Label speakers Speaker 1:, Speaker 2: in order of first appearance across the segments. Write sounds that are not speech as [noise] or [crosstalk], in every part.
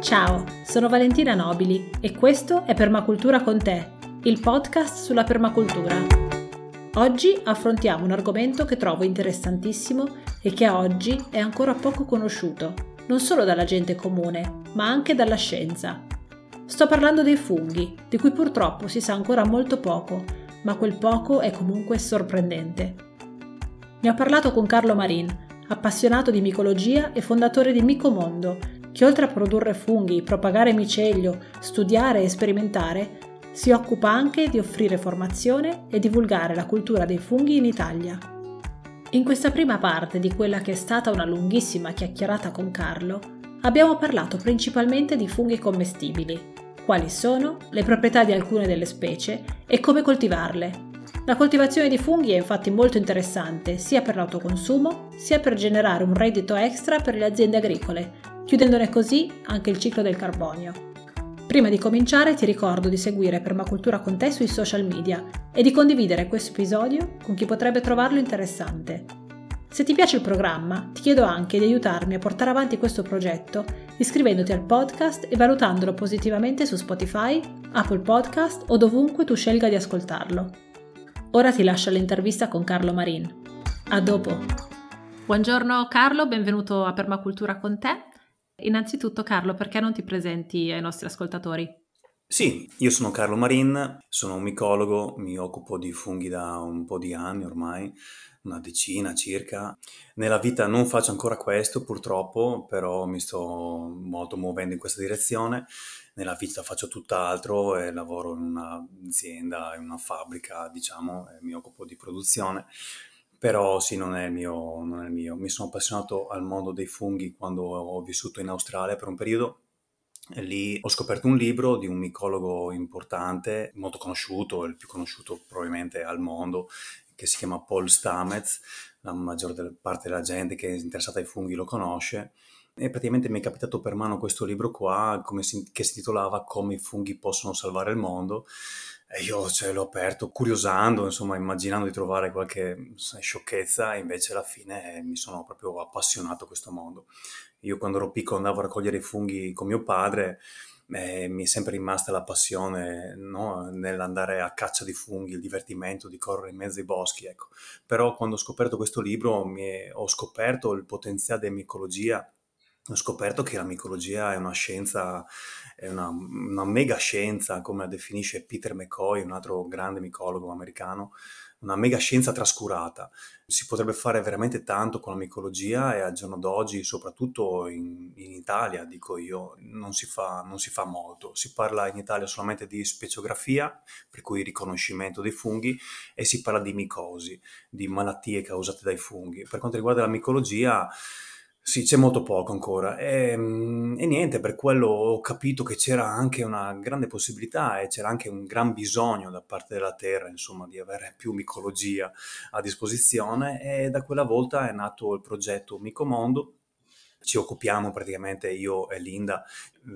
Speaker 1: Ciao, sono Valentina Nobili e questo è Permacultura con te, il podcast sulla permacultura. Oggi affrontiamo un argomento che trovo interessantissimo e che oggi è ancora poco conosciuto, non solo dalla gente comune, ma anche dalla scienza. Sto parlando dei funghi, di cui purtroppo si sa ancora molto poco, ma quel poco è comunque sorprendente. Ne ho parlato con Carlo Marin, appassionato di micologia e fondatore di Micomondo, che oltre a produrre funghi, propagare micelio, studiare e sperimentare, si occupa anche di offrire formazione e divulgare la cultura dei funghi in Italia. In questa prima parte di quella che è stata una lunghissima chiacchierata con Carlo, abbiamo parlato principalmente di funghi commestibili, quali sono, le proprietà di alcune delle specie e come coltivarle. La coltivazione di funghi è infatti molto interessante sia per l'autoconsumo sia per generare un reddito extra per le aziende agricole, chiudendone così anche il ciclo del carbonio. Prima di cominciare ti ricordo di seguire Permacultura con te sui social media e di condividere questo episodio con chi potrebbe trovarlo interessante. Se ti piace il programma, ti chiedo anche di aiutarmi a portare avanti questo progetto iscrivendoti al podcast e valutandolo positivamente su Spotify, Apple Podcast o dovunque tu scelga di ascoltarlo. Ora ti lascio l'intervista con Carlo Marin. A dopo! Buongiorno Carlo, benvenuto a Permacultura con te. Innanzitutto Carlo, perché non ti presenti ai nostri ascoltatori?
Speaker 2: Sì, io sono Carlo Marin, sono un micologo, mi occupo di funghi da un po' di anni ormai, una decina circa. Nella vita non faccio ancora questo purtroppo, però mi sto molto muovendo in questa direzione. Nella vita faccio tutt'altro e lavoro in un'azienda, in una fabbrica, diciamo, mi occupo di produzione però sì, non è, il mio, non è il mio. Mi sono appassionato al mondo dei funghi quando ho vissuto in Australia per un periodo. Lì ho scoperto un libro di un micologo importante, molto conosciuto, il più conosciuto probabilmente al mondo, che si chiama Paul Stamets. La maggior parte della gente che è interessata ai funghi lo conosce. E praticamente mi è capitato per mano questo libro qua, si, che si titolava Come i funghi possono salvare il mondo e io cioè, l'ho aperto curiosando, insomma, immaginando di trovare qualche sciocchezza, e invece alla fine eh, mi sono proprio appassionato a questo mondo. Io quando ero piccolo andavo a raccogliere i funghi con mio padre, eh, mi è sempre rimasta la passione no? nell'andare a caccia di funghi, il divertimento di correre in mezzo ai boschi. Ecco. Però quando ho scoperto questo libro è, ho scoperto il potenziale dell'emicologia ho scoperto che la micologia è una scienza, è una, una, mega scienza, come la definisce Peter McCoy, un altro grande micologo americano, una mega scienza trascurata. Si potrebbe fare veramente tanto con la micologia e al giorno d'oggi, soprattutto in, in Italia, dico io, non si, fa, non si, fa, molto. Si parla in Italia solamente di speciografia, per cui riconoscimento dei funghi, e si parla di micosi, di malattie causate dai funghi. Per quanto riguarda la micologia, sì, c'è molto poco ancora. E, mm, e, niente, per quello ho capito che c'era anche una grande possibilità e c'era anche un gran bisogno da parte della Terra, insomma, di avere più micologia a disposizione e da quella volta è nato il progetto Micomondo ci occupiamo praticamente io e Linda,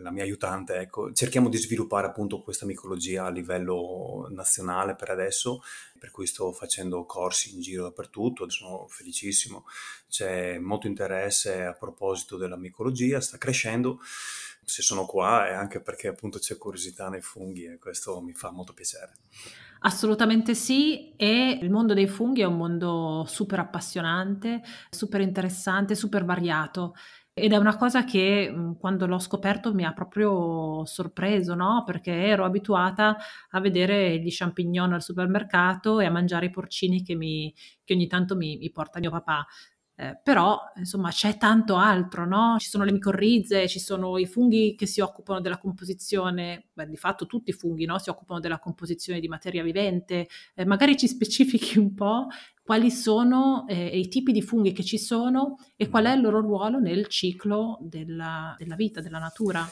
Speaker 2: la mia aiutante, ecco, cerchiamo di sviluppare appunto questa micologia a livello nazionale per adesso, per cui sto facendo corsi in giro dappertutto, sono felicissimo, c'è molto interesse a proposito della micologia, sta crescendo. Se sono qua è anche perché appunto c'è curiosità nei funghi e questo mi fa molto piacere.
Speaker 1: Assolutamente sì, e il mondo dei funghi è un mondo super appassionante, super interessante, super variato. Ed è una cosa che mhmm, quando l'ho scoperto mi ha proprio sorpreso, no? Perché ero abituata a vedere gli champignon al supermercato e a mangiare i porcini che, mi, che ogni tanto mi, mi porta mio papà. Eh, però insomma c'è tanto altro, no? Ci sono le micorrize, ci sono i funghi che si occupano della composizione, beh, di fatto tutti i funghi no? si occupano della composizione di materia vivente, eh, magari ci [laughs] specifichi un po' quali sono eh, i tipi di funghi che ci sono e qual è il loro ruolo nel ciclo della, della vita, della natura.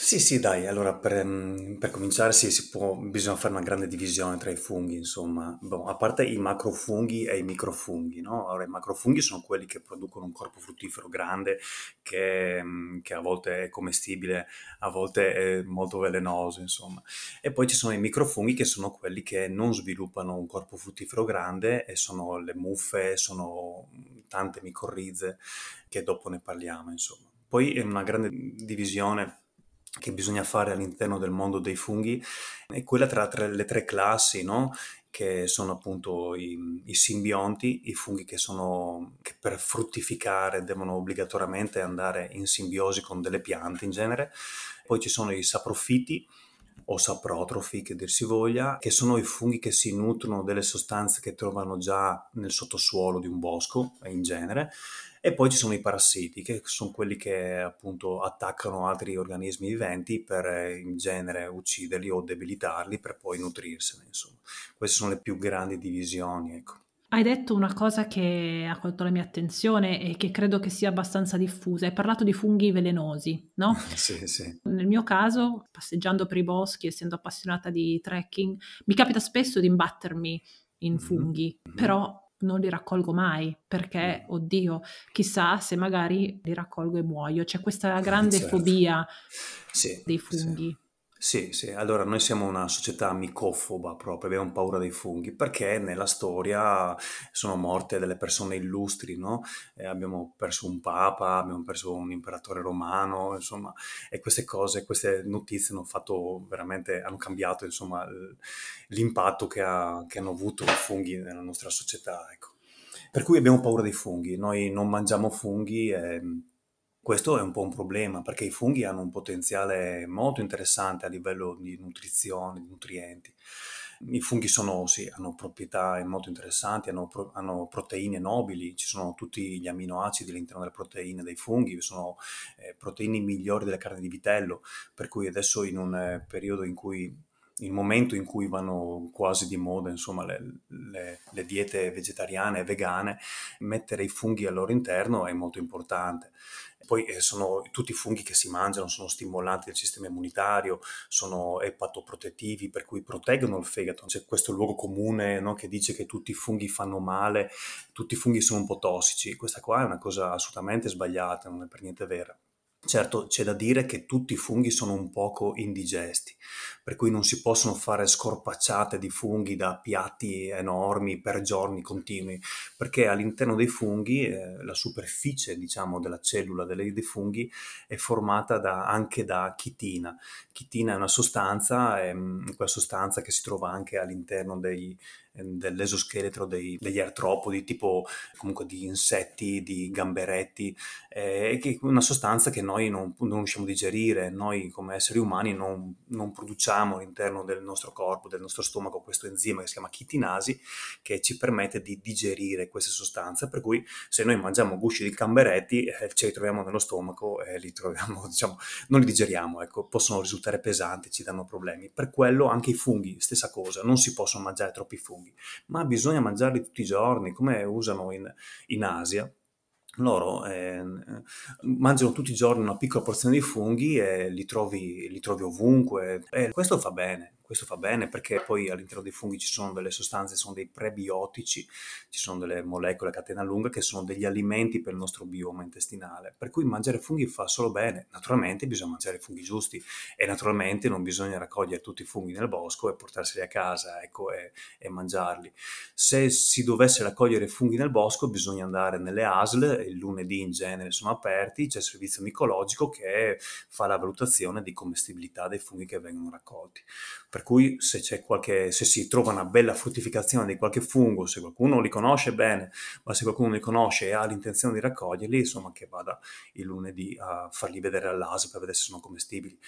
Speaker 2: Sì, sì, dai, allora per, mm, per cominciare sì, si può, bisogna fare una grande divisione tra i funghi, insomma, Boh, a parte i macrofunghi e i microfunghi, no? Allora, i macrofunghi sono quelli che producono un corpo fruttifero grande che, mm, che a volte è commestibile, a volte è molto velenoso, insomma. E poi ci sono i microfunghi che sono quelli che non sviluppano un corpo fruttifero grande e sono le muffe, sono tante micorrize che dopo ne parliamo, insomma. Poi è una grande divisione che bisogna fare all'interno del mondo dei funghi è quella tra, tra le tre classi, no? che sono appunto i, i, simbionti, i funghi che, sono, che per fruttificare devono obbligatoriamente andare in simbiosi con delle piante in genere, poi ci sono i saprofiti, o saprotrofi che dir si voglia, che sono i funghi che si nutrono delle sostanze che trovano già nel sottosuolo di un bosco in genere e poi ci sono i parassiti che sono quelli che appunto attaccano altri organismi viventi per in genere ucciderli o debilitarli per poi nutrirsene insomma. Queste sono le più grandi divisioni ecco.
Speaker 1: Hai detto una cosa che ha colto la mia attenzione e che credo che sia abbastanza diffusa. Hai parlato di funghi velenosi, no? [laughs]
Speaker 2: sì, sì.
Speaker 1: Nel mio caso, passeggiando per i boschi, essendo appassionata di trekking, mi capita spesso di imbattermi in mm-hmm. funghi, mm-hmm. però non li raccolgo mai perché, mm. oddio, chissà se magari li raccolgo e muoio. C'è questa grande certo. fobia sì, dei funghi.
Speaker 2: Sì. Sì, sì, allora noi siamo una società micofoba proprio, abbiamo paura dei funghi perché nella storia sono morte delle persone illustri, no? E abbiamo perso un papa, abbiamo perso un imperatore romano, insomma, e queste cose, queste notizie hanno fatto veramente, hanno cambiato, insomma, l'impatto che, ha, che hanno avuto i funghi nella nostra società, ecco. Per cui abbiamo paura dei funghi, noi non mangiamo funghi e questo è un po' un problema perché i funghi hanno un potenziale molto interessante a livello di nutrizione, di nutrienti. I funghi sono, sì, hanno proprietà molto interessanti, hanno, pro, hanno, proteine nobili, ci sono tutti gli aminoacidi all'interno delle proteine dei funghi, sono eh, proteine migliori della carne di vitello, per cui adesso in un eh, periodo in cui il momento in cui vanno quasi di moda insomma, le, le, le, diete vegetariane e vegane, mettere i funghi al loro interno è molto importante. Poi eh, sono tutti i funghi che si mangiano, sono stimolanti del sistema immunitario, sono epatoprotettivi, per cui proteggono il fegato. C'è questo luogo comune no, che dice che tutti i funghi fanno male, tutti i funghi sono un po' tossici. Questa qua è una cosa assolutamente sbagliata, non è per niente vera. Certo, c'è da dire che tutti i funghi sono un poco indigesti, per cui non si possono fare scorpacciate di funghi da piatti enormi per giorni continui, perché all'interno dei funghi eh, la superficie, diciamo, della cellula delle, dei funghi è formata da, anche da chitina. Chitina è una sostanza, è quella sostanza che si trova anche all'interno dei, dell'esoscheletro dei, degli artropodi, tipo comunque di insetti, di gamberetti, eh, è una sostanza che noi non, non, riusciamo a digerire, noi come esseri umani non, non, produciamo all'interno del nostro corpo, del nostro stomaco, questo enzima che si chiama chitinasi, che ci permette di digerire queste sostanze, per cui se noi mangiamo gusci di gamberetti, eh, ce li troviamo nello stomaco e li troviamo, [laughs] diciamo, non li digeriamo, ecco, possono risultare pesanti, ci danno problemi. Per quello anche i funghi, stessa cosa, non si possono mangiare troppi funghi, ma bisogna mangiarli tutti i giorni, come usano in, in Asia. Loro eh, mangiano tutti i giorni una piccola porzione di funghi e li trovi, li trovi ovunque. E questo fa bene, questo fa bene perché poi all'interno dei funghi ci sono delle sostanze, sono dei prebiotici, ci sono delle molecole a catena lunga che sono degli alimenti per il nostro bioma intestinale. Per cui mangiare funghi fa solo bene. Naturalmente bisogna mangiare i funghi giusti e naturalmente non bisogna raccogliere tutti i funghi nel bosco e portarseli a casa ecco, e, e mangiarli. Se si dovesse raccogliere funghi nel bosco bisogna andare nelle ASL, il lunedì in genere sono aperti, c'è il servizio micologico che fa la valutazione di commestibilità dei funghi che vengono raccolti. Per cui se, c'è qualche, se si trova una bella fruttificazione di qualche fungo, se qualcuno li conosce bene, ma se qualcuno li conosce e ha l'intenzione di raccoglierli, insomma che vada il lunedì a farli vedere all'ASO per vedere se sono commestibili.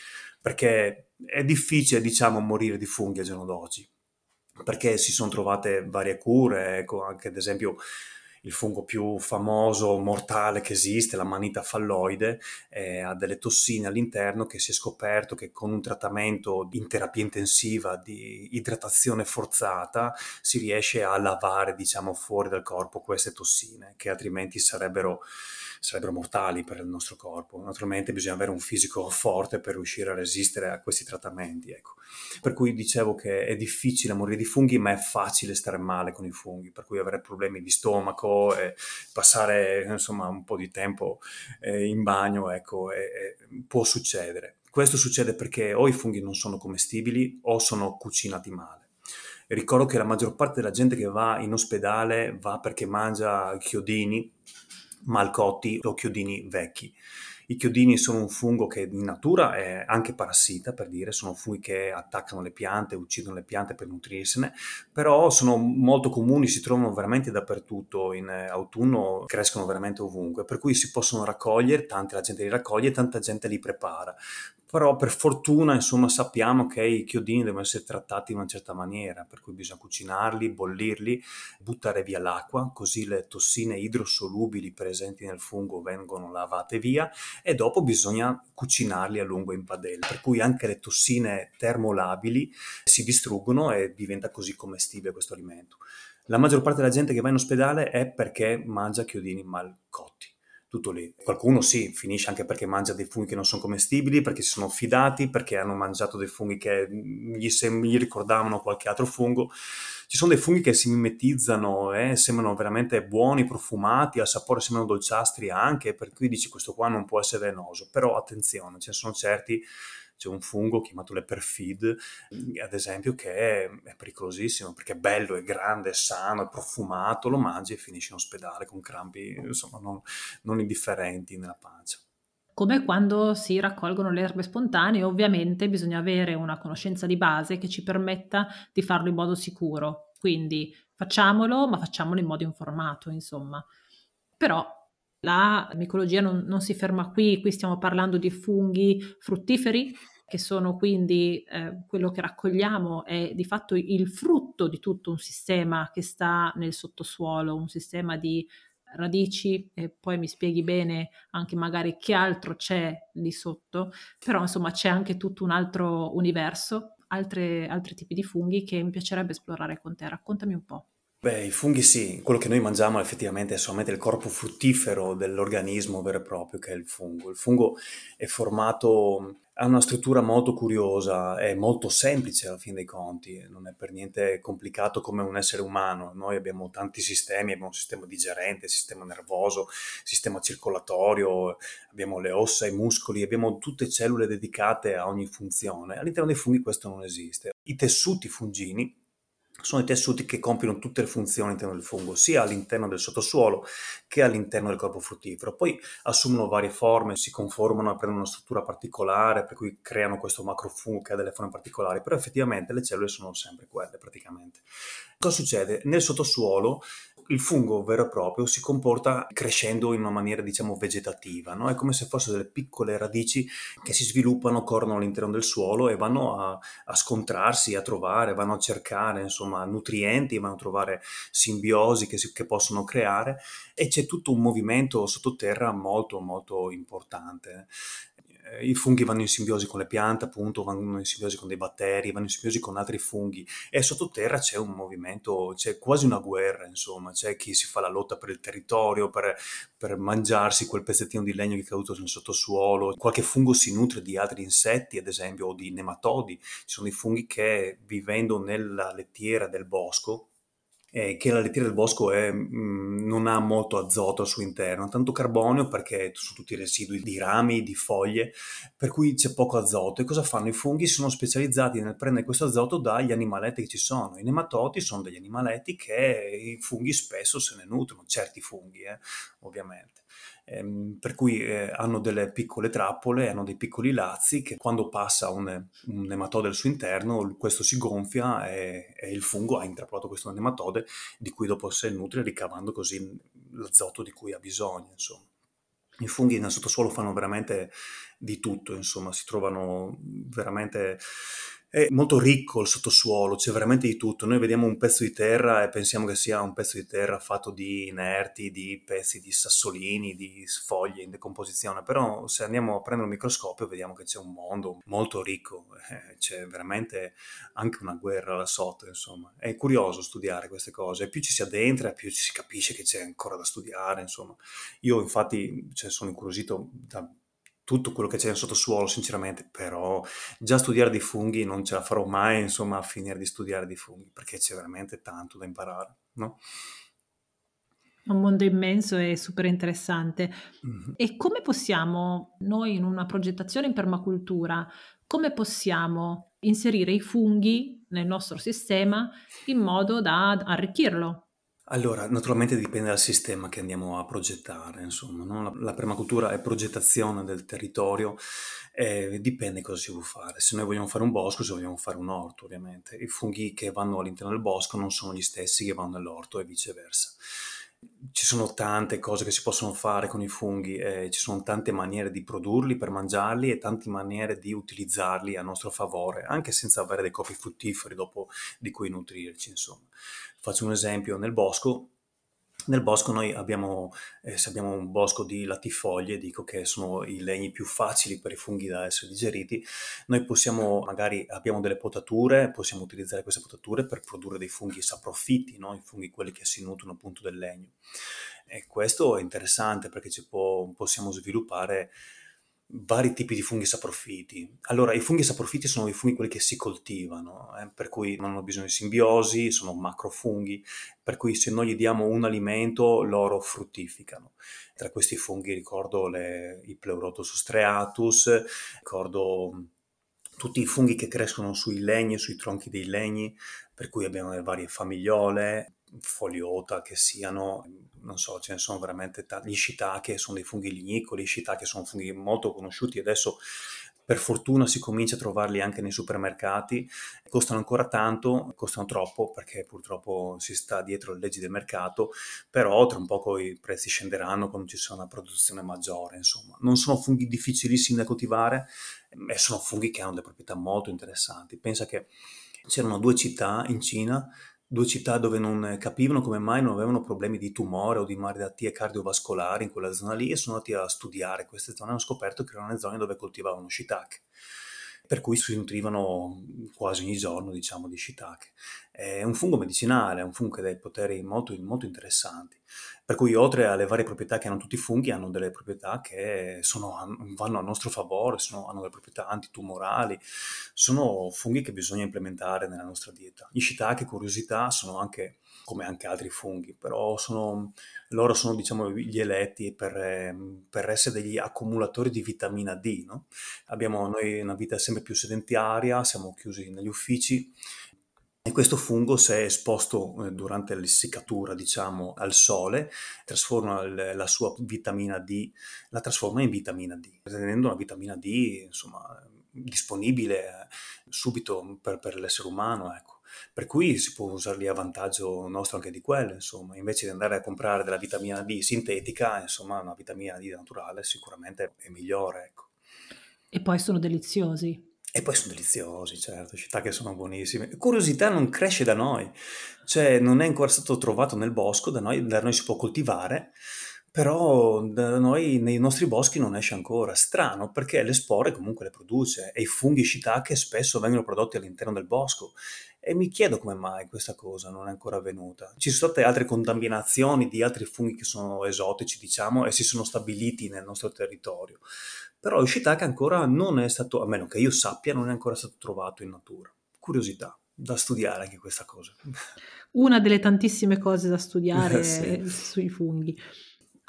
Speaker 2: Perché è difficile, diciamo, morire di funghi al giorno d'oggi perché si sono trovate varie cure, ecco, anche ad esempio il fungo più famoso, mortale che esiste, la manita falloide, eh, ha delle tossine all'interno che si è scoperto che con un trattamento in terapia intensiva di idratazione forzata si riesce a lavare, diciamo, fuori dal corpo queste tossine che altrimenti sarebbero sarebbero mortali per il nostro corpo. Naturalmente bisogna avere un fisico forte per riuscire a resistere a questi trattamenti. Ecco. Per cui dicevo che è difficile morire di funghi, ma è facile stare male con i funghi, per cui avere problemi di stomaco e passare insomma, un po' di tempo eh, in bagno ecco, e, e può succedere. Questo succede perché o i funghi non sono commestibili o sono cucinati male. Ricordo che la maggior parte della gente che va in ospedale va perché mangia chiodini malcotti o chiodini vecchi. I chiodini sono un fungo che in natura è anche parassita, per dire, sono funghi che attaccano le piante, uccidono le piante per nutrirsene, però sono molto comuni, si trovano veramente dappertutto, in autunno crescono veramente ovunque, per cui si possono raccogliere, tanta gente li raccoglie, tanta gente li prepara però per fortuna insomma sappiamo che i chiodini devono essere trattati in una certa maniera, per cui bisogna cucinarli, bollirli, buttare via l'acqua, così le tossine idrosolubili presenti nel fungo vengono lavate via e dopo bisogna cucinarli a lungo in padella, per cui anche le tossine termolabili si distruggono e diventa così commestibile questo alimento. La maggior parte della gente che va in ospedale è perché mangia chiodini mal cotti tutto lì. Qualcuno sì, finisce anche perché mangia dei funghi che non sono commestibili, perché si sono fidati, perché hanno mangiato dei funghi che gli, sem- gli ricordavano qualche altro fungo. Ci sono dei funghi che si mimetizzano e eh, sembrano veramente buoni, profumati, al sapore sembrano dolciastri anche, per cui dici questo qua non può essere velenoso. Però attenzione, ce ne sono certi c'è un fungo chiamato leperfid, ad esempio, che è, è, pericolosissimo perché è bello, è grande, è sano, è profumato, lo mangi e finisci in ospedale con crampi, insomma, non, non indifferenti nella pancia.
Speaker 1: Come quando si raccolgono le erbe spontanee, ovviamente bisogna avere una conoscenza di base che ci permetta di farlo in modo sicuro. Quindi facciamolo, ma facciamolo in modo informato, insomma. Però la micologia non, non, si ferma qui, qui stiamo parlando di funghi fruttiferi che sono quindi eh, quello che raccogliamo è di fatto il frutto di tutto un sistema che sta nel sottosuolo, un sistema di radici e poi mi spieghi bene anche magari che altro c'è lì sotto, però insomma c'è anche tutto un altro universo, altre, altri tipi di funghi che mi piacerebbe esplorare con te, raccontami un po'.
Speaker 2: Beh, i funghi sì, quello che noi mangiamo effettivamente è solamente il corpo fruttifero dell'organismo vero e proprio che è il fungo. Il fungo è formato, ha una struttura molto curiosa, è molto semplice alla fine dei conti, non è per niente complicato come un essere umano. Noi abbiamo tanti sistemi, abbiamo un sistema digerente, sistema nervoso, sistema circolatorio, abbiamo le ossa, i muscoli, abbiamo tutte cellule dedicate a ogni funzione. All'interno dei funghi questo non esiste. I tessuti fungini sono i tessuti che compiono tutte le funzioni all'interno del fungo, sia all'interno del sottosuolo che all'interno del corpo fruttifero. Poi assumono varie forme, si conformano prendono una struttura particolare, per cui creano questo macrofungo che ha delle forme particolari, però effettivamente le cellule sono sempre quelle praticamente. Cosa succede? Nel sottosuolo il fungo vero e proprio si comporta crescendo in una maniera diciamo vegetativa, no? è come se fossero delle piccole radici che si sviluppano, corrono all'interno del suolo e vanno a, a scontrarsi, a trovare, vanno a cercare insomma nutrienti, vanno a trovare simbiosi che, si, che possono creare e c'è tutto un movimento sottoterra molto molto importante i funghi vanno in simbiosi con le piante, appunto, vanno in simbiosi con dei batteri, vanno in simbiosi con altri funghi. E sottoterra c'è un movimento, c'è quasi una guerra, insomma, c'è chi si fa la lotta per il territorio, per, per mangiarsi quel pezzettino di legno che è caduto nel sottosuolo, qualche fungo si nutre di altri insetti, ad esempio, o di nematodi, ci sono i funghi che vivendo nella lettiera del bosco, eh, che la lettiera del bosco è, mh, mm, non ha molto azoto al suo interno, tanto carbonio perché sono tutti residui di rami, di foglie, per cui c'è poco azoto. E cosa fanno? I funghi sono specializzati nel prendere questo azoto dagli animaletti che ci sono. I nematoti sono degli animaletti che i funghi spesso se ne nutrono, certi funghi, eh, ovviamente ehm, per cui eh, hanno delle piccole trappole, hanno dei piccoli lazzi che quando passa un, un nematode al suo interno, questo si gonfia e, e, il fungo ha intrappolato questo nematode di cui dopo si nutre ricavando così l'azoto di cui ha bisogno, insomma. I funghi nel sottosuolo fanno veramente di tutto, insomma, si trovano veramente è molto ricco il sottosuolo, c'è veramente di tutto. Noi vediamo un pezzo di terra e pensiamo che sia un pezzo di terra fatto di inerti, di pezzi di sassolini, di foglie in decomposizione, però se andiamo a prendere un microscopio vediamo che c'è un mondo molto ricco, eh, c'è veramente anche una guerra là sotto, insomma. È curioso studiare queste cose, più ci si addentra, più ci si capisce che c'è ancora da studiare, insomma. Io infatti cioè, sono incuriosito da tutto quello che c'è nel sottosuolo, sinceramente, però già studiare di funghi non ce la farò mai, insomma, a finire di studiare di funghi, perché c'è veramente tanto da imparare, no?
Speaker 1: Un mondo immenso e super interessante. Mm-hmm. E come possiamo, noi in una progettazione in permacultura, come possiamo inserire i funghi nel nostro sistema in modo da arricchirlo?
Speaker 2: Allora, naturalmente dipende dal sistema che andiamo a progettare, insomma, no? la, la, permacultura è progettazione del territorio e dipende cosa si vuole fare. Se noi vogliamo fare un bosco, se vogliamo fare un orto, ovviamente. I funghi che vanno all'interno del bosco non sono gli stessi che vanno nell'orto e viceversa. Ci sono tante cose che si possono fare con i funghi, eh, ci sono tante maniere di produrli per mangiarli e tante maniere di utilizzarli a nostro favore, anche senza avere dei copi fruttiferi dopo di cui nutrirci, insomma. Faccio un esempio, nel bosco nel bosco noi abbiamo, eh, se abbiamo un bosco di latifoglie, dico che sono i legni più facili per i funghi da essere digeriti, noi possiamo, magari abbiamo delle potature, possiamo utilizzare queste potature per produrre dei funghi saprofitti, no? i funghi quelli che si nutrono appunto del legno. E questo è interessante perché può, possiamo sviluppare vari tipi di funghi saprofiti. Allora, i funghi saprofiti sono i funghi quelli che si coltivano, eh, per cui non hanno bisogno di simbiosi, sono macrofunghi, per cui se noi gli diamo un alimento loro fruttificano. Tra questi funghi ricordo le, i Pleurotus striatus, ricordo tutti i funghi che crescono sui legni, sui tronchi dei legni, per cui abbiamo le varie famigliole, foliota che siano, non so, ce ne sono veramente tanti. Gli shiitake sono dei funghi lignicoli, gli shiitake sono funghi molto conosciuti, adesso per fortuna si comincia a trovarli anche nei supermercati, costano ancora tanto, costano troppo perché purtroppo si sta dietro le leggi del mercato, però tra un poco i prezzi scenderanno quando ci sarà una produzione maggiore, insomma. Non sono funghi difficilissimi da coltivare e sono funghi che hanno delle proprietà molto interessanti. Pensa che c'erano due città in Cina due città dove non capivano come mai non avevano problemi di tumore o di malattie cardiovascolari in quella zona lì e sono andati a studiare queste zone e hanno scoperto che erano le zone dove coltivavano shiitake per cui si nutrivano quasi ogni giorno diciamo di shiitake. È un fungo medicinale, è un fungo che ha dei poteri molto, molto interessanti, per cui oltre alle varie proprietà che hanno tutti i funghi, hanno delle proprietà che sono, vanno a nostro favore, sono, hanno delle proprietà antitumorali, sono funghi che bisogna implementare nella nostra dieta. Gli shiitake, curiosità, sono anche come anche altri funghi, però sono, loro sono diciamo, gli eletti per, per, essere degli accumulatori di vitamina D. No? Abbiamo noi una vita sempre più sedentaria, siamo chiusi negli uffici e questo fungo, se esposto eh, durante l'essiccatura, diciamo, al sole, trasforma la sua vitamina D, la trasforma in vitamina D, rendendo una vitamina D, insomma, disponibile eh, subito per, per l'essere umano, ecco. Per cui si può usarli a vantaggio nostro anche di quello, insomma, invece di andare a comprare della vitamina D sintetica, insomma, una vitamina D naturale sicuramente è migliore, ecco.
Speaker 1: E poi sono deliziosi.
Speaker 2: E poi sono deliziosi, certo, città che sono buonissime. Curiosità non cresce da noi, cioè non è ancora stato trovato nel bosco, da noi, da noi si può coltivare, però da noi nei nostri boschi non esce ancora. Strano perché le spore comunque le produce e i funghi shiitake spesso vengono prodotti all'interno del bosco e mi chiedo come mai questa cosa non è ancora avvenuta. Ci sono state altre contaminazioni di altri funghi che sono esotici, diciamo, e si sono stabiliti nel nostro territorio. Però il shiitake ancora non è stato, a meno che io sappia, non è ancora stato trovato in natura. Curiosità, da studiare anche questa cosa. [laughs]
Speaker 1: Una delle tantissime cose da studiare [laughs] sì. sui funghi.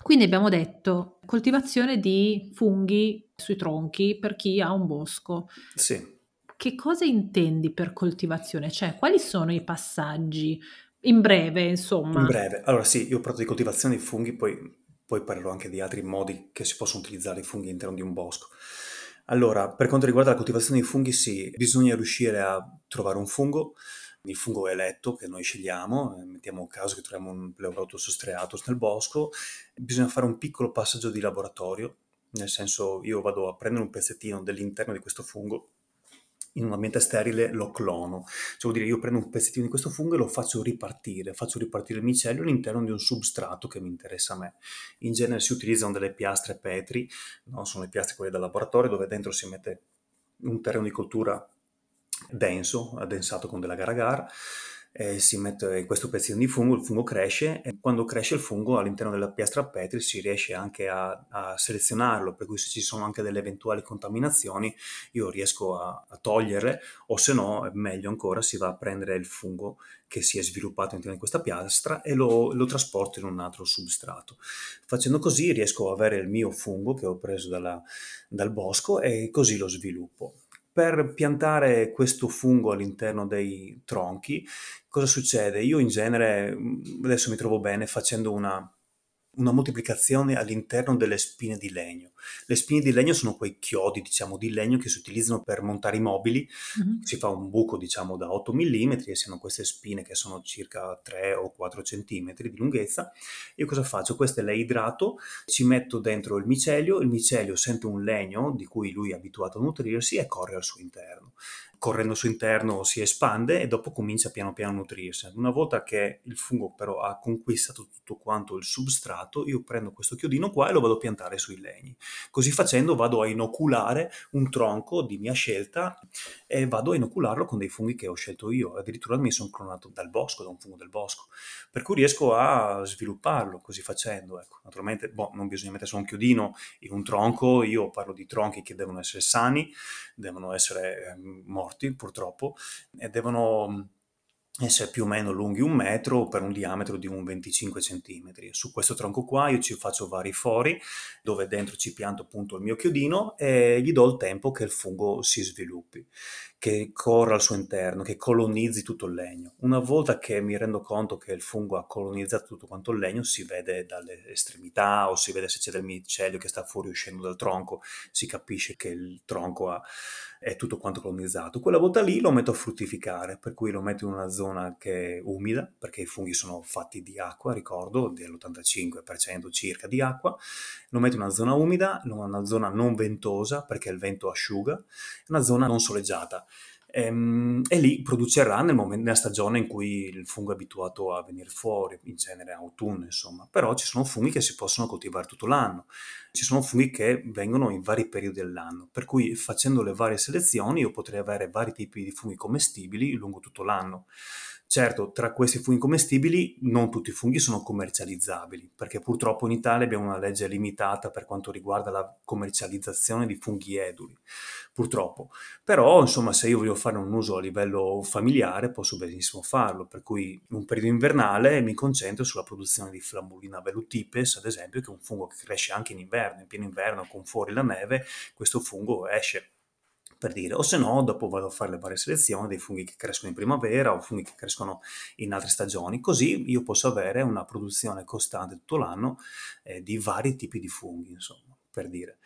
Speaker 1: Quindi abbiamo detto coltivazione di funghi sui tronchi per chi ha un bosco.
Speaker 2: Sì
Speaker 1: che cosa intendi per coltivazione? Cioè, quali sono i passaggi? In breve, insomma.
Speaker 2: In breve, allora sì, io parlo di coltivazione di funghi, poi, poi parlerò anche di altri modi che si possono utilizzare i funghi all'interno di un bosco. Allora, per quanto riguarda la coltivazione di funghi, sì, bisogna riuscire a trovare un fungo, il fungo eletto che noi scegliamo, eh, mettiamo caso che troviamo un Pleurotus striatus nel bosco, bisogna fare un piccolo passaggio di laboratorio, nel senso io vado a prendere un pezzettino dell'interno di questo fungo, in un ambiente sterile lo clono. Cioè vuol dire io prendo un pezzettino di questo fungo e lo faccio ripartire, faccio ripartire il micelio all'interno di un substrato che mi interessa a me. In genere si utilizzano delle piastre Petri, no? sono le piastre quelle da laboratorio dove dentro si mette un terreno di coltura denso, addensato con della agar eh, si mette questo pezzino di fungo, il fungo cresce e quando cresce il fungo all'interno della piastra Petri si riesce anche a, a selezionarlo, per cui se ci sono anche delle eventuali contaminazioni io riesco a, a toglierle o se no, meglio ancora, si va a prendere il fungo che si è sviluppato all'interno di questa piastra e lo, lo trasporto in un altro substrato. Facendo così riesco ad avere il mio fungo che ho preso dalla, dal bosco e così lo sviluppo per piantare questo fungo all'interno dei tronchi, cosa succede? Io in genere, mm, adesso mi trovo bene facendo una una moltiplicazione all'interno delle spine di legno. Le spine di legno sono quei chiodi, diciamo, di legno che si utilizzano per montare i mobili. Mm-hmm. Si fa un buco, diciamo, da 8 mm e si hanno queste spine che sono circa 3 o 4 cm di lunghezza. Io cosa faccio? Queste le idrato, ci metto dentro il micelio, il micelio sente un legno di cui lui è abituato a nutrirsi e corre al suo interno correndo al suo interno si espande e dopo comincia piano piano a nutrirsi. Una volta che il fungo però ha conquistato tutto quanto il substrato, io prendo questo chiodino qua e lo vado a piantare sui legni. Così facendo vado a inoculare un tronco di mia scelta e vado a inocularlo con dei funghi che ho scelto io. Addirittura mi sono clonato dal bosco, da un fungo del bosco. Per cui riesco a svilupparlo così facendo. Ecco. Naturalmente boh, non bisogna mettere solo un chiodino in un tronco, io parlo di tronchi che devono essere sani, devono essere eh, morti morti purtroppo e devono essere più o meno lunghi un metro per un diametro di un 25 cm. Su questo tronco qua io ci faccio vari fori dove dentro ci pianto appunto il mio chiodino e gli do il tempo che il fungo si sviluppi, che corra al suo interno, che colonizzi tutto il legno. Una volta che mi rendo conto che il fungo ha colonizzato tutto quanto il legno, si vede dalle estremità o si vede se c'è del micelio che sta fuoriuscendo dal tronco, si capisce che il tronco ha è tutto quanto colonizzato. Quella volta lì lo metto a fruttificare, per cui lo metto in una zona che è umida, perché i funghi sono fatti di acqua, ricordo, dell'85% circa di acqua. Lo metto in una zona umida, in una zona non ventosa, perché il vento asciuga, una zona non soleggiata. E, ehm, e, lì producerà nel momento, nella stagione in cui il fungo è abituato a venire fuori, in genere autunno, insomma. Però ci sono funghi che si possono coltivare tutto l'anno. Ci sono funghi che vengono in vari periodi dell'anno, per cui facendo le varie selezioni io potrei avere vari tipi di funghi commestibili lungo tutto l'anno. Certo, tra questi funghi commestibili non tutti i funghi sono commercializzabili, perché purtroppo in Italia abbiamo una legge limitata per quanto riguarda la commercializzazione di funghi eduli, purtroppo. Però, insomma, se io voglio fare un uso a livello familiare, posso benissimo farlo, per cui in un periodo invernale mi concentro sulla produzione di Flambulina velutipes, ad esempio, che è un fungo che cresce anche in inverno, in pieno inverno, con fuori la neve, questo fungo esce per dire, o se no dopo vado a fare le varie selezioni dei funghi che crescono in primavera o funghi che crescono in altre stagioni, così io posso avere una produzione costante tutto l'anno eh, di vari tipi di funghi, insomma, per dire.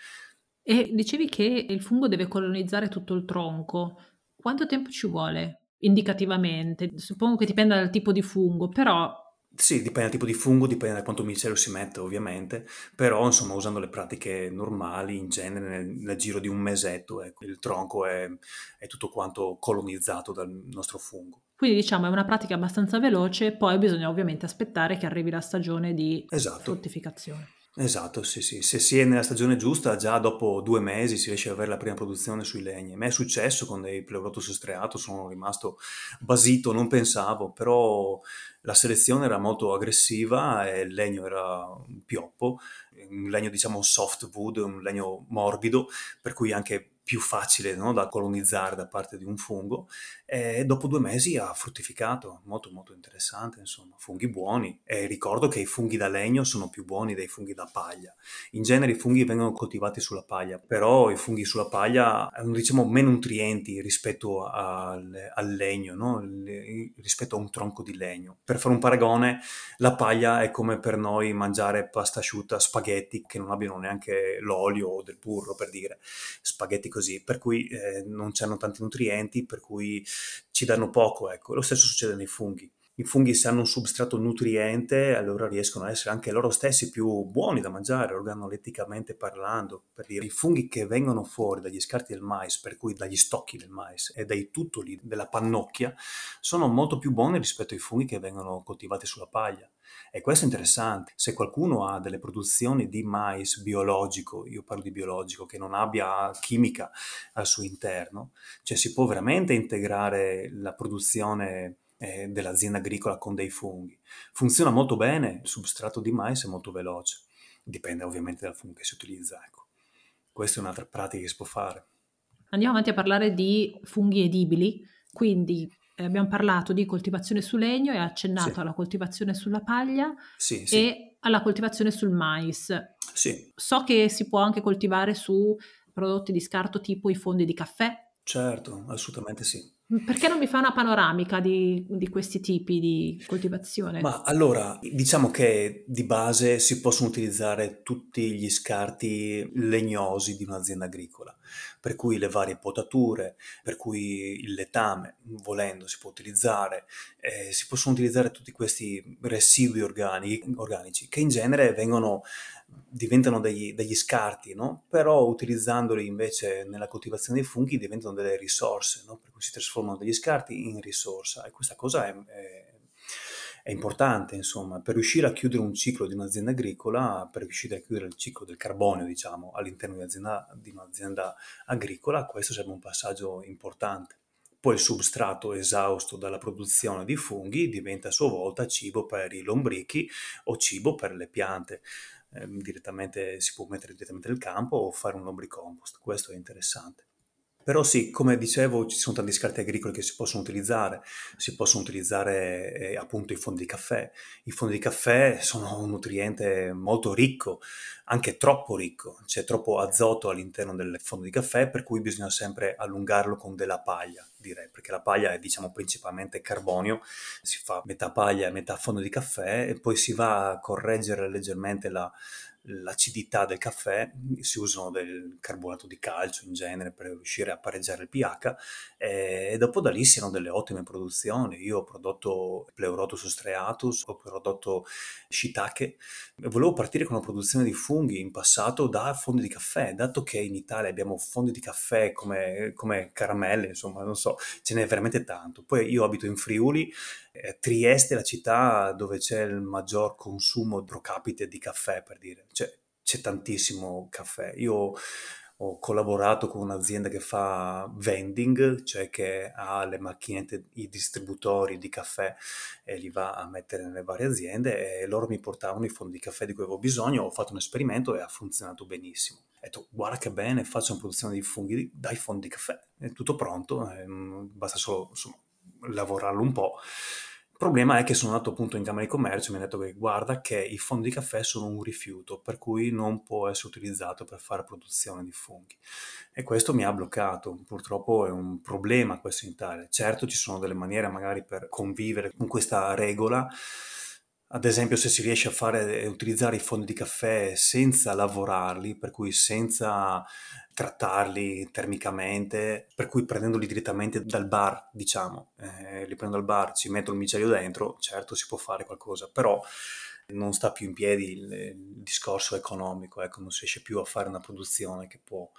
Speaker 1: E dicevi che il fungo deve colonizzare tutto il tronco, quanto tempo ci vuole indicativamente? Suppongo che dipenda dal tipo di fungo, però
Speaker 2: sì, dipende dal tipo di fungo, dipende da quanto micelio si mette ovviamente, però insomma usando le pratiche normali in genere nel, nel giro di un mesetto ecco, il tronco è, è, tutto quanto colonizzato dal nostro fungo.
Speaker 1: Quindi diciamo è una pratica abbastanza veloce, poi bisogna ovviamente aspettare che arrivi la stagione di esatto. fruttificazione.
Speaker 2: Esatto, sì, sì. Se si è nella stagione giusta, già dopo due mesi si riesce ad avere la prima produzione sui legni. A me è successo con dei pleurotus striato, sono rimasto basito, non pensavo, però la selezione era molto aggressiva e il legno era un pioppo, un legno diciamo soft wood, un legno morbido, per cui anche più facile no, da colonizzare da parte di un fungo e dopo due mesi ha fruttificato, molto molto interessante, insomma, funghi buoni e ricordo che i funghi da legno sono più buoni dei funghi da paglia. In genere i funghi vengono coltivati sulla paglia, però i funghi sulla paglia hanno diciamo meno nutrienti rispetto al, al legno, no? rispetto a un tronco di legno. Per fare un paragone, la paglia è come per noi mangiare pasta asciutta, spaghetti che non abbiano neanche l'olio o del burro per dire, spaghetti così, per cui eh, non c'hanno tanti nutrienti, per cui ci danno poco, ecco. Lo stesso succede nei funghi. I funghi se hanno un substrato nutriente, allora riescono a essere anche loro stessi più buoni da mangiare, organoletticamente parlando. Per dire, i funghi che vengono fuori dagli scarti del mais, per cui dagli stocchi del mais e dai tutoli della pannocchia, sono molto più buoni rispetto ai funghi che vengono coltivati sulla paglia. E questo è interessante. Se qualcuno ha delle produzioni di mais biologico, io parlo di biologico, che non abbia chimica al suo interno, cioè si può veramente integrare la produzione eh, dell'azienda agricola con dei funghi. Funziona molto bene, il substrato di mais è molto veloce, dipende ovviamente dal fungo che si utilizza. Ecco. Questa è un'altra pratica che si può fare.
Speaker 1: Andiamo avanti a parlare di funghi edibili, quindi eh, abbiamo parlato di coltivazione su legno e accennato sì. alla coltivazione sulla paglia sì, sì. e alla coltivazione sul mais. So che si può anche coltivare su prodotti di scarto tipo i fondi di caffè,
Speaker 2: Certo, assolutamente sì.
Speaker 1: Perché non mi fa una panoramica di, di questi tipi di coltivazione?
Speaker 2: Ma allora, diciamo che di base si possono utilizzare tutti gli scarti legnosi di un'azienda agricola, per cui le varie potature, per cui il letame, volendo, si può utilizzare, eh, si possono utilizzare tutti questi residui organi, organici che in genere vengono diventano degli, degli scarti, no? però utilizzandoli invece nella coltivazione dei funghi diventano delle risorse, no? per cui si trasformano degli scarti in risorsa e questa cosa è, è, è, importante, insomma, per riuscire a chiudere un ciclo di un'azienda agricola, per riuscire a chiudere il ciclo del carbonio, diciamo, all'interno di, di un'azienda agricola, questo sarebbe un passaggio importante. Poi il substrato esausto dalla produzione di funghi diventa a sua volta cibo per i lombrichi o cibo per le piante eh, direttamente, si può mettere direttamente nel campo o fare un lombricompost, questo è interessante. Però sì, come dicevo, ci sono tanti scarti agricoli che si possono utilizzare, si possono utilizzare eh, appunto i fondi di caffè. I fondi di caffè sono un nutriente molto ricco, anche troppo ricco, c'è troppo azoto all'interno del fondo di caffè, per cui bisogna sempre allungarlo con della paglia, direi, perché la paglia è diciamo principalmente carbonio, si fa metà paglia e metà fondo di caffè e poi si va a correggere leggermente la, l'acidità del caffè, si usano del carbonato di calcio in genere per riuscire a pareggiare il pH e dopo da lì si hanno delle ottime produzioni. Io ho prodotto Pleurotus striatus, ho prodotto shiitake e volevo partire con una produzione di funghi in passato da fondi di caffè, dato che in Italia abbiamo fondi di caffè come, come caramelle, insomma, non so, ce n'è veramente tanto. Poi io abito in Friuli, eh, Trieste è la città dove c'è il maggior consumo pro capite di caffè, per dire. Cioè, c'è tantissimo caffè. Io ho collaborato con un'azienda che fa vending, cioè che ha le macchinette, i distributori di caffè e li va a mettere nelle varie aziende e loro mi portavano i fondi di caffè di cui avevo bisogno, ho fatto un esperimento e ha funzionato benissimo. Ho detto guarda che bene, faccio una produzione di funghi dai fondi di caffè, è tutto pronto, basta solo insomma, lavorarlo un po' Il problema è che sono andato appunto in Camera di Commercio e mi hanno detto che guarda che i fondi di caffè sono un rifiuto, per cui non può essere utilizzato per fare produzione di funghi. E questo mi ha bloccato, purtroppo è un problema questo in Italia. Certo ci sono delle maniere magari per convivere con questa regola, ad esempio, se si riesce a fare, utilizzare i fondi di caffè senza lavorarli, per cui senza trattarli termicamente, per cui prendendoli direttamente dal bar, diciamo, eh, li prendo dal bar, ci metto il micelio dentro, certo si può fare qualcosa, però non sta più in piedi il, il discorso economico, ecco, non si riesce più a fare una produzione che può,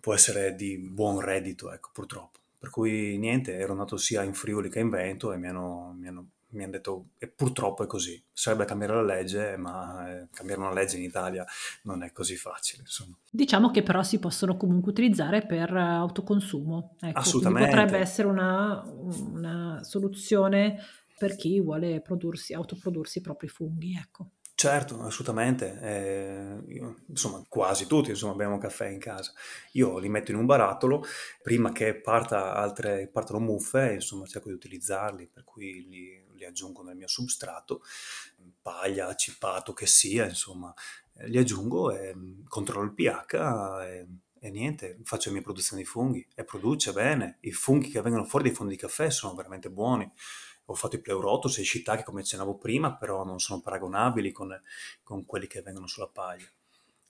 Speaker 2: può essere di buon reddito, ecco, purtroppo. Per cui niente, ero nato sia in Friuli che in Vento e mi hanno, mi hanno mi hanno detto e purtroppo è così. Sarebbe cambiare la legge, ma eh, cambiare una legge in Italia non è così facile. Insomma.
Speaker 1: Diciamo che però si possono comunque utilizzare per autoconsumo. Ecco,
Speaker 2: Assolutamente.
Speaker 1: Potrebbe essere una, una, soluzione per chi vuole prodursi, autoprodursi i propri funghi. Ecco.
Speaker 2: Certo, assolutamente. Eh, io, insomma, quasi tutti insomma, abbiamo caffè in casa. Io li metto in un barattolo prima che parta altre, partano muffe, insomma, cerco di utilizzarli, per cui li, li aggiungo nel mio substrato, paglia, cippato che sia, insomma, eh, li aggiungo e mm, controllo il pH e, e, niente, faccio le mie produzioni di funghi e produce bene. I funghi che vengono fuori dai fondi di caffè sono veramente buoni. Ho fatto i pleurotus e i shiitake come accennavo prima, però non sono paragonabili con, con quelli che vengono sulla paglia.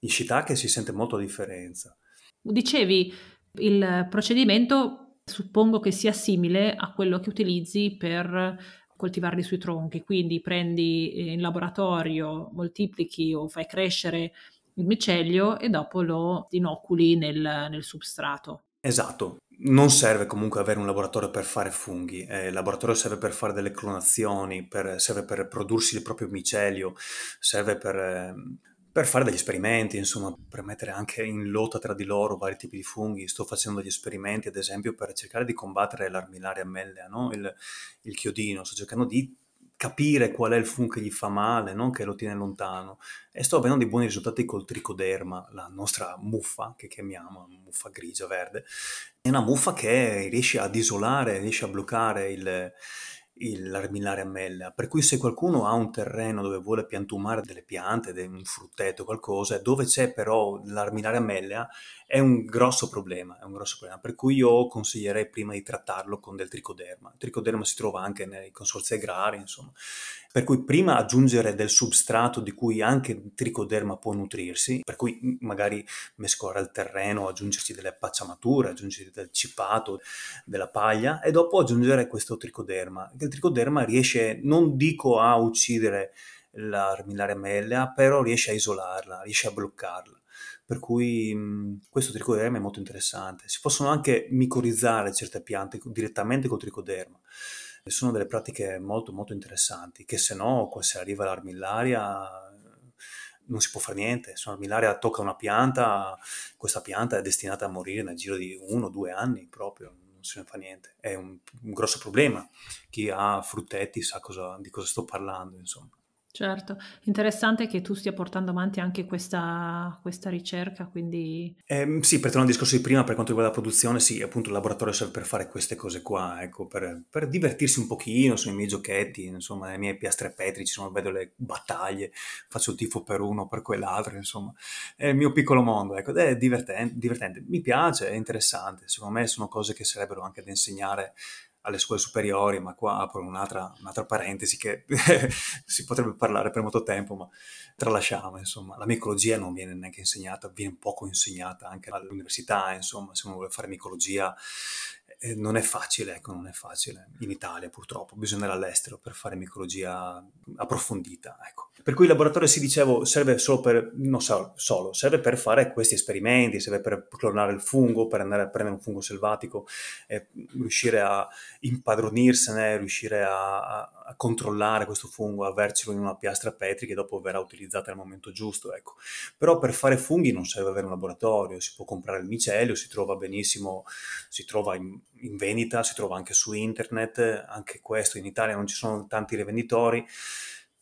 Speaker 2: In shiitake si sente molto la differenza.
Speaker 1: Dicevi, il procedimento suppongo che sia simile a quello che utilizzi per coltivarli sui tronchi, quindi prendi eh, in laboratorio, moltiplichi o fai crescere il micelio e dopo lo inoculi nel, nel substrato.
Speaker 2: Esatto, non serve comunque avere un laboratorio per fare funghi, eh, il laboratorio serve per fare delle clonazioni, per, serve per prodursi il proprio micelio, serve per, eh, per fare degli esperimenti, insomma, per mettere anche in lotta tra di loro vari tipi di funghi. Sto facendo degli esperimenti, ad esempio, per cercare di combattere l'armillaria mellea, no? il, il chiodino. Sto cercando di capire qual è il fungo che gli fa male, non che lo tiene lontano. E sto avendo dei buoni risultati col tricoderma, la nostra muffa, che chiamiamo muffa grigia, verde. È una muffa che riesce ad isolare, riesce a bloccare il, l'armillaria mellea, per cui se qualcuno ha un terreno dove vuole piantumare delle piante, un frutteto, qualcosa, dove c'è però l'armillaria mellea, è un grosso problema, è un grosso problema, per cui io consiglierei prima di trattarlo con del tricoderma. Il tricoderma si trova anche nei consorzi agrari, insomma. Per cui prima aggiungere del substrato di cui anche il tricoderma può nutrirsi, per cui magari mescolare il terreno, aggiungerci delle pacciamature, aggiungerci del cipato, della paglia e dopo aggiungere questo tricoderma. Il tricoderma riesce, non dico a uccidere l'armillaria mellea, però riesce a isolarla, riesce a bloccarla per cui mh, questo tricoderma è molto interessante. Si possono anche micorizzare certe piante direttamente col tricoderma. Sono delle pratiche molto molto interessanti che se no, se arriva l'armillaria non si può fare niente. Se l'armillaria tocca una pianta, questa pianta è destinata a morire nel giro di uno o due anni proprio, non se ne fa niente. È un, un grosso problema. Chi ha fruttetti sa cosa, di cosa sto parlando, insomma.
Speaker 1: Certo, interessante che tu stia portando avanti anche questa, questa ricerca, quindi...
Speaker 2: Eh, sì, per tornare al discorso di prima, per quanto riguarda la produzione, sì, appunto il laboratorio serve per fare queste cose qua, ecco, per, per divertirsi un pochino, sono i miei giochetti, insomma, le mie piastre petrici, insomma, vedo le battaglie, faccio il tifo per uno o per quell'altro, insomma, è il mio piccolo mondo, ecco, ed è divertente, divertente, mi piace, è interessante, secondo me sono cose che sarebbero anche da insegnare alle scuole superiori, ma qua apro un'altra, un'altra parentesi che [laughs] si potrebbe parlare per molto tempo, ma tralasciamo, insomma. La micologia non viene neanche insegnata, viene poco insegnata anche all'università, insomma, se uno vuole fare micologia eh, non è facile, ecco, non è facile in Italia purtroppo, bisogna andare all'estero per fare micologia approfondita, ecco. Per cui il laboratorio, si dicevo, serve solo per, non so, solo, serve per fare questi esperimenti, serve per clonare il fungo, per andare a prendere un fungo selvatico, e riuscire a impadronirsene, riuscire a, a, a controllare questo fungo, avercelo in una piastra petri che dopo verrà utilizzata nel momento giusto, ecco. Però per fare funghi non serve avere un laboratorio, si può comprare il micelio, si trova benissimo, si trova in, in vendita, si trova anche su internet, anche questo in Italia non ci sono tanti rivenditori,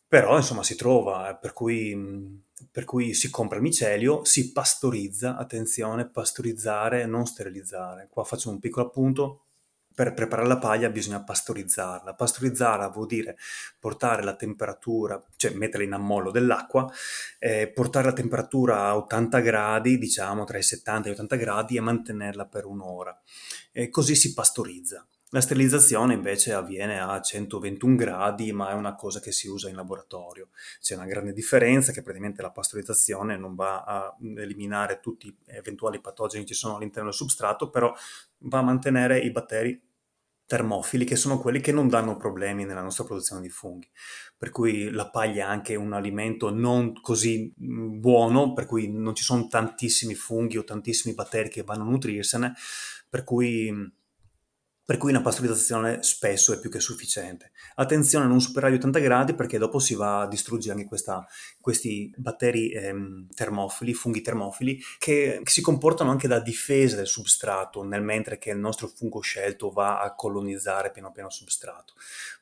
Speaker 2: però insomma si trova, per cui, per cui si compra il micelio, si pastorizza, attenzione, pastorizzare, non sterilizzare. Qua faccio un piccolo appunto, per preparare la paglia bisogna pastorizzarla. Pastorizzarla vuol dire portare la temperatura, cioè metterla in ammollo dell'acqua, eh, portare la temperatura a 80 gradi, diciamo tra i 70 e i 80 gradi e mantenerla per un'ora. E così si pastorizza. La sterilizzazione invece avviene a 121 gradi, ma è una cosa che si usa in laboratorio. C'è una grande differenza che praticamente la pastorizzazione non va a eliminare tutti gli eventuali patogeni che ci sono all'interno del substrato, però va a mantenere i batteri termofili che sono quelli che non danno problemi nella nostra produzione di funghi. Per cui la paglia è anche un alimento non così mm, buono, per cui non ci sono tantissimi funghi o tantissimi batteri che vanno a nutrirsene, per cui per cui una pastorizzazione spesso è più che sufficiente. Attenzione a non superare gli 80 gradi perché dopo si va a distruggere anche questa, questi batteri ehm, termofili, funghi termofili, che, che, si comportano anche da difesa del substrato, nel mentre che il nostro fungo scelto va a colonizzare piano piano il substrato.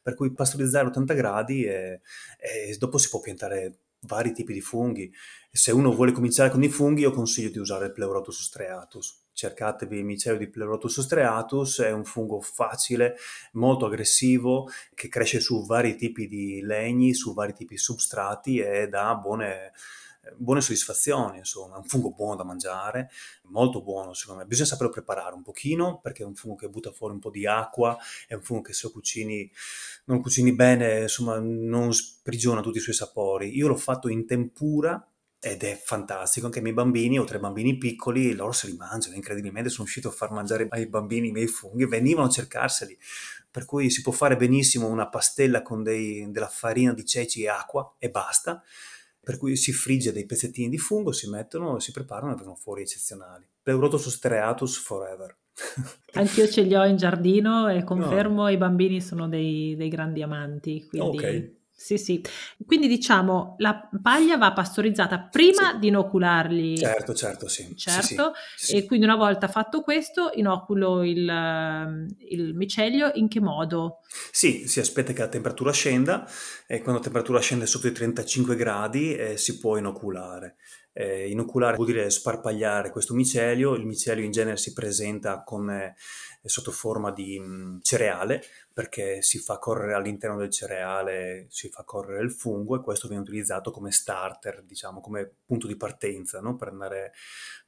Speaker 2: Per cui pastorizzare a 80 gradi e, e dopo si può piantare vari tipi di funghi. Se uno vuole cominciare con i funghi, io consiglio di usare il Pleurotus striatus cercatevi il miceo di Pleurotus striatus, è un fungo facile, molto aggressivo, che cresce su vari tipi di legni, su vari tipi di substrati e dà buone, buone soddisfazioni, insomma, è un fungo buono da mangiare, molto buono secondo me. Bisogna saperlo preparare un pochino, perché è un fungo che butta fuori un po' di acqua, è un fungo che se lo cucini, non cucini bene, insomma, non sprigiona tutti i suoi sapori. Io l'ho fatto in tempura, ed è fantastico, anche i miei bambini, ho tre bambini piccoli, loro se li mangiano, incredibilmente sono riuscito a far mangiare ai bambini i miei funghi, venivano a cercarseli, per cui si può fare benissimo una pastella con dei, della farina di ceci e acqua e basta, per cui si frigge dei pezzettini di fungo, si mettono, si preparano e vengono fuori eccezionali. Pleurotus striatus forever. [laughs]
Speaker 1: Anch'io ce li ho in giardino e confermo no. i bambini sono dei, dei grandi amanti, quindi...
Speaker 2: Ok
Speaker 1: sì, sì. Quindi diciamo la paglia va pastorizzata prima
Speaker 2: sì.
Speaker 1: di inocularli.
Speaker 2: Certo, certo, sì.
Speaker 1: Certo,
Speaker 2: sì, sì,
Speaker 1: e quindi una volta fatto questo inoculo il, il, micelio in che modo?
Speaker 2: Sì, si aspetta che la temperatura scenda e quando la temperatura scende sotto i 35 gradi eh, si può inoculare. Eh, inoculare vuol dire sparpagliare questo micelio, il micelio in genere si presenta come, eh, sotto forma di mh, mm, cereale perché si fa correre all'interno del cereale, si fa correre il fungo e questo viene utilizzato come starter, diciamo, come punto di partenza no? per andare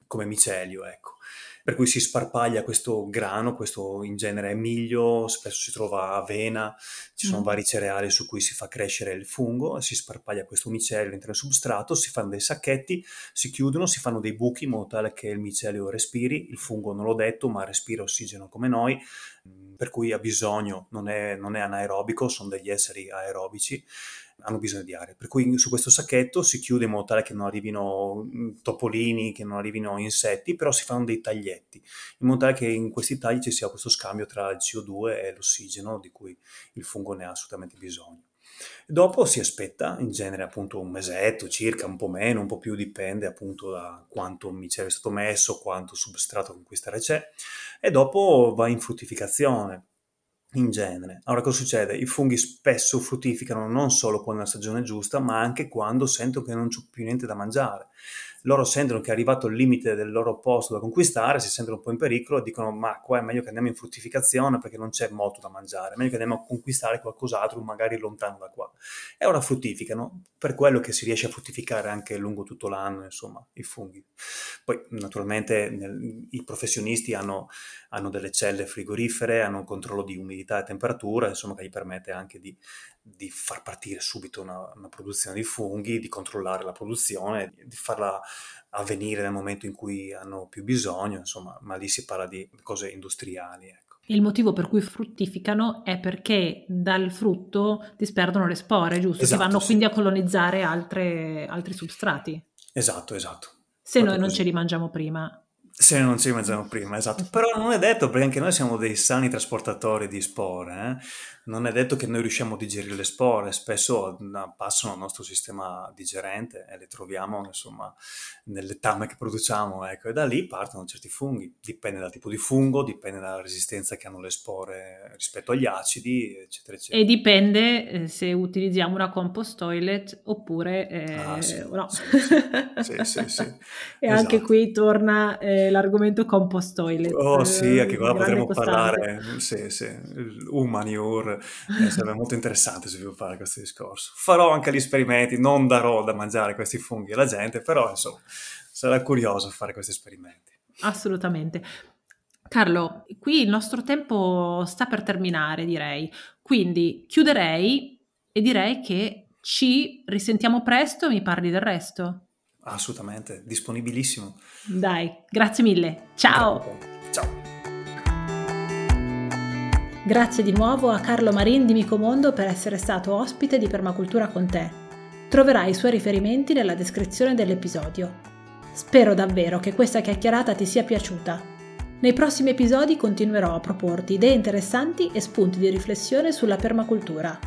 Speaker 2: come micelio, ecco. Per cui si sparpaglia questo grano, questo in genere è miglio, spesso si trova avena, ci sono mm. vari cereali su cui si fa crescere il fungo, si sparpaglia questo micelio all'interno del substrato, si fanno dei sacchetti, si chiudono, si fanno dei buchi in modo tale che il micelio respiri, il fungo non l'ho detto, ma respira ossigeno come noi, per cui ha bisogno, non è, non è anaerobico, sono degli esseri aerobici, hanno bisogno di aria. Per cui su questo sacchetto si chiude in modo tale che non arrivino topolini, che non arrivino insetti, però si fanno dei taglietti, in modo tale che in questi tagli ci sia questo scambio tra il CO2 e l'ossigeno di cui il fungo ne ha assolutamente bisogno. Dopo si aspetta, in genere appunto un mesetto, circa un po' meno, un po' più, dipende appunto da quanto micelio è stato messo, quanto substrato conquistare c'è, e dopo va in fruttificazione in genere. Allora cosa succede? I funghi spesso fruttificano non solo quando è la stagione giusta, ma anche quando sentono che non c'è più niente da mangiare loro sentono che è arrivato il limite del loro posto da conquistare, si sentono un po' in pericolo e dicono ma qua è meglio che andiamo in fruttificazione perché non c'è molto da mangiare, è meglio che andiamo a conquistare qualcos'altro magari lontano da qua. E ora fruttificano, per quello che si riesce a fruttificare anche lungo tutto l'anno, insomma, i funghi. Poi naturalmente nel, i professionisti hanno, hanno, delle celle frigorifere, hanno un controllo di umidità e temperatura, insomma, che gli permette anche di, di far partire subito una, una, produzione di funghi, di controllare la produzione, di farla avvenire nel momento in cui hanno più bisogno, insomma, ma lì si parla di cose industriali. Ecco.
Speaker 1: Il motivo per cui fruttificano è perché dal frutto disperdono le spore, giusto? Esatto, che vanno sì. quindi a colonizzare altre, altri substrati.
Speaker 2: Esatto, esatto.
Speaker 1: Se Proprio noi non così. ce li mangiamo prima.
Speaker 2: Se non ci mangiamo prima, esatto. Però non è detto, perché anche noi siamo dei sani trasportatori di spore. Eh? non è detto che noi riusciamo a digerire le spore, spesso passano al nostro sistema digerente e le troviamo insomma nel letame che produciamo, ecco, e da lì partono certi funghi, dipende dal tipo di fungo, dipende dalla resistenza che hanno le spore rispetto agli acidi, eccetera, eccetera.
Speaker 1: E dipende eh, se utilizziamo una compost toilet oppure eh, ah, sì, no. Sì, sì, sì, sì [laughs] E esatto. anche qui torna eh, l'argomento compost toilet.
Speaker 2: Oh sì, anche qua potremmo parlare, sì, sì, un manure eh, sarebbe molto interessante sviluppare questo discorso. Farò anche gli esperimenti, non darò da mangiare questi funghi alla gente, però insomma sarà curioso fare questi esperimenti.
Speaker 1: Assolutamente. Carlo, qui il nostro tempo sta per terminare, direi. Quindi chiuderei e direi che ci risentiamo presto e mi parli del resto.
Speaker 2: Assolutamente, disponibilissimo.
Speaker 1: Dai, grazie mille. Ciao.
Speaker 2: Ciao.
Speaker 1: Grazie di nuovo a Carlo Marin di Micomondo per essere stato ospite di Permacultura con te. Troverai i suoi riferimenti nella descrizione dell'episodio. Spero davvero che questa chiacchierata ti sia piaciuta. Nei prossimi episodi continuerò a proporti idee interessanti e spunti di riflessione sulla permacultura.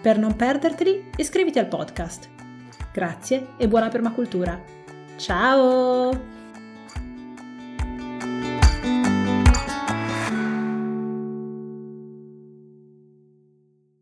Speaker 1: Per non perderteli, iscriviti al podcast. Grazie e buona permacultura. Ciao!